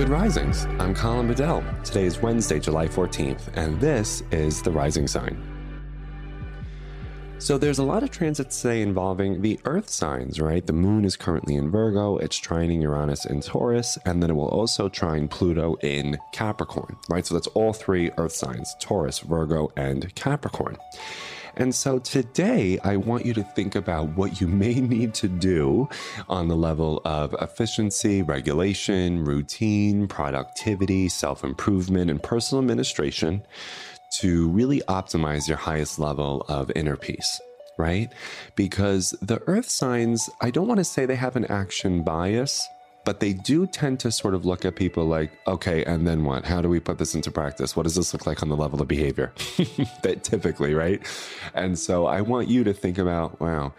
Good Risings. I'm Colin Bedell. Today is Wednesday, July 14th, and this is The Rising Sign. So there's a lot of transits today involving the earth signs, right? The moon is currently in Virgo, it's trining Uranus in Taurus, and then it will also trine Pluto in Capricorn, right? So that's all three earth signs Taurus, Virgo, and Capricorn. And so today, I want you to think about what you may need to do on the level of efficiency, regulation, routine, productivity, self improvement, and personal administration to really optimize your highest level of inner peace right? Because the earth signs, I don't want to say they have an action bias, but they do tend to sort of look at people like, okay, and then what? How do we put this into practice? What does this look like on the level of behavior? that typically, right? And so I want you to think about, wow,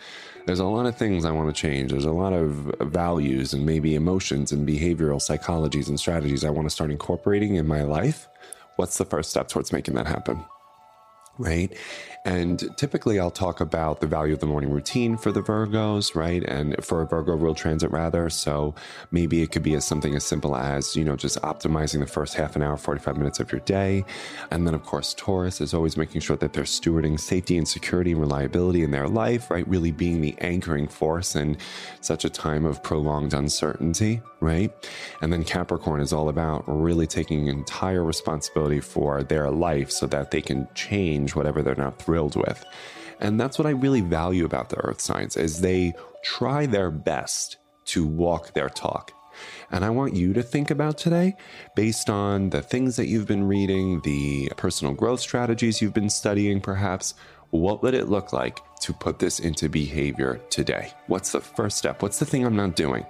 there's a lot of things I want to change. There's a lot of values and maybe emotions and behavioral psychologies and strategies I want to start incorporating in my life. What's the first step towards making that happen? Right? And typically, I'll talk about the value of the morning routine for the Virgos, right? And for a Virgo real transit, rather. So maybe it could be as something as simple as, you know, just optimizing the first half an hour, 45 minutes of your day. And then, of course, Taurus is always making sure that they're stewarding safety and security and reliability in their life, right? Really being the anchoring force in such a time of prolonged uncertainty, right? And then Capricorn is all about really taking entire responsibility for their life so that they can change whatever they're not thrilled with. And that's what I really value about the earth signs is they try their best to walk their talk. And I want you to think about today, based on the things that you've been reading, the personal growth strategies you've been studying, perhaps, what would it look like to put this into behavior today? What's the first step? What's the thing I'm not doing?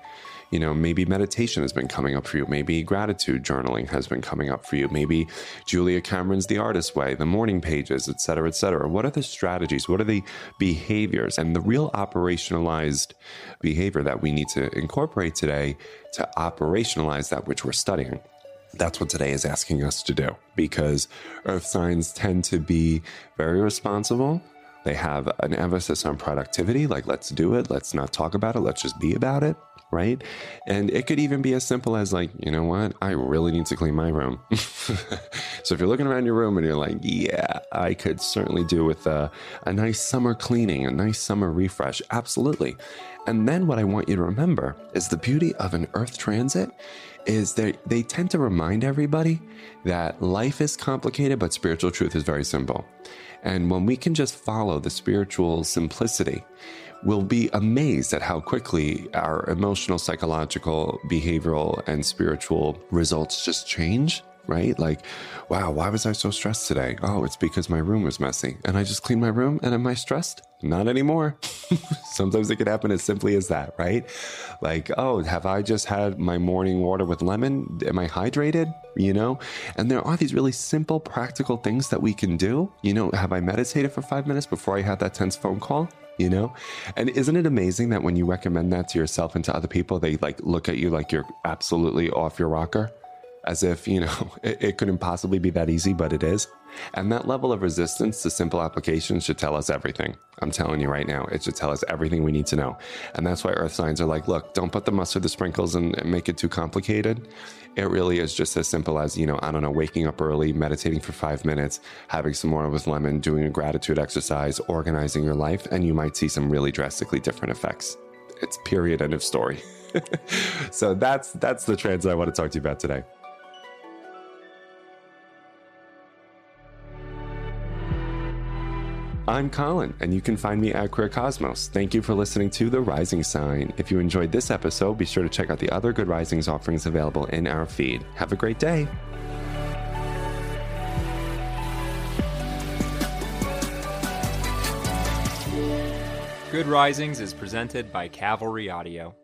You know, maybe meditation has been coming up for you. Maybe gratitude journaling has been coming up for you. Maybe Julia Cameron's The Artist Way, the morning pages, et cetera, et cetera. What are the strategies? What are the behaviors and the real operationalized behavior that we need to incorporate today to operationalize that which we're studying? That's what today is asking us to do because earth signs tend to be very responsible. They have an emphasis on productivity, like let's do it, let's not talk about it, let's just be about it right? And it could even be as simple as like, you know what? I really need to clean my room. so if you're looking around your room and you're like, yeah, I could certainly do with a, a nice summer cleaning, a nice summer refresh. Absolutely. And then what I want you to remember is the beauty of an earth transit is that they tend to remind everybody that life is complicated, but spiritual truth is very simple. And when we can just follow the spiritual simplicity, we'll be amazed at how quickly our emotional, psychological, behavioral, and spiritual results just change. Right? Like, wow, why was I so stressed today? Oh, it's because my room was messy. And I just cleaned my room and am I stressed? Not anymore. Sometimes it could happen as simply as that, right? Like, oh, have I just had my morning water with lemon? Am I hydrated? You know? And there are these really simple, practical things that we can do. You know, have I meditated for five minutes before I had that tense phone call? you know? And isn't it amazing that when you recommend that to yourself and to other people, they like look at you like you're absolutely off your rocker? As if, you know, it, it couldn't possibly be that easy, but it is. And that level of resistance to simple applications should tell us everything. I'm telling you right now, it should tell us everything we need to know. And that's why earth signs are like, look, don't put the mustard, the sprinkles, and, and make it too complicated. It really is just as simple as, you know, I don't know, waking up early, meditating for five minutes, having some water with lemon, doing a gratitude exercise, organizing your life, and you might see some really drastically different effects. It's period, end of story. so that's that's the trends I want to talk to you about today. I'm Colin, and you can find me at Queer Cosmos. Thank you for listening to The Rising Sign. If you enjoyed this episode, be sure to check out the other Good Risings offerings available in our feed. Have a great day. Good Risings is presented by Cavalry Audio.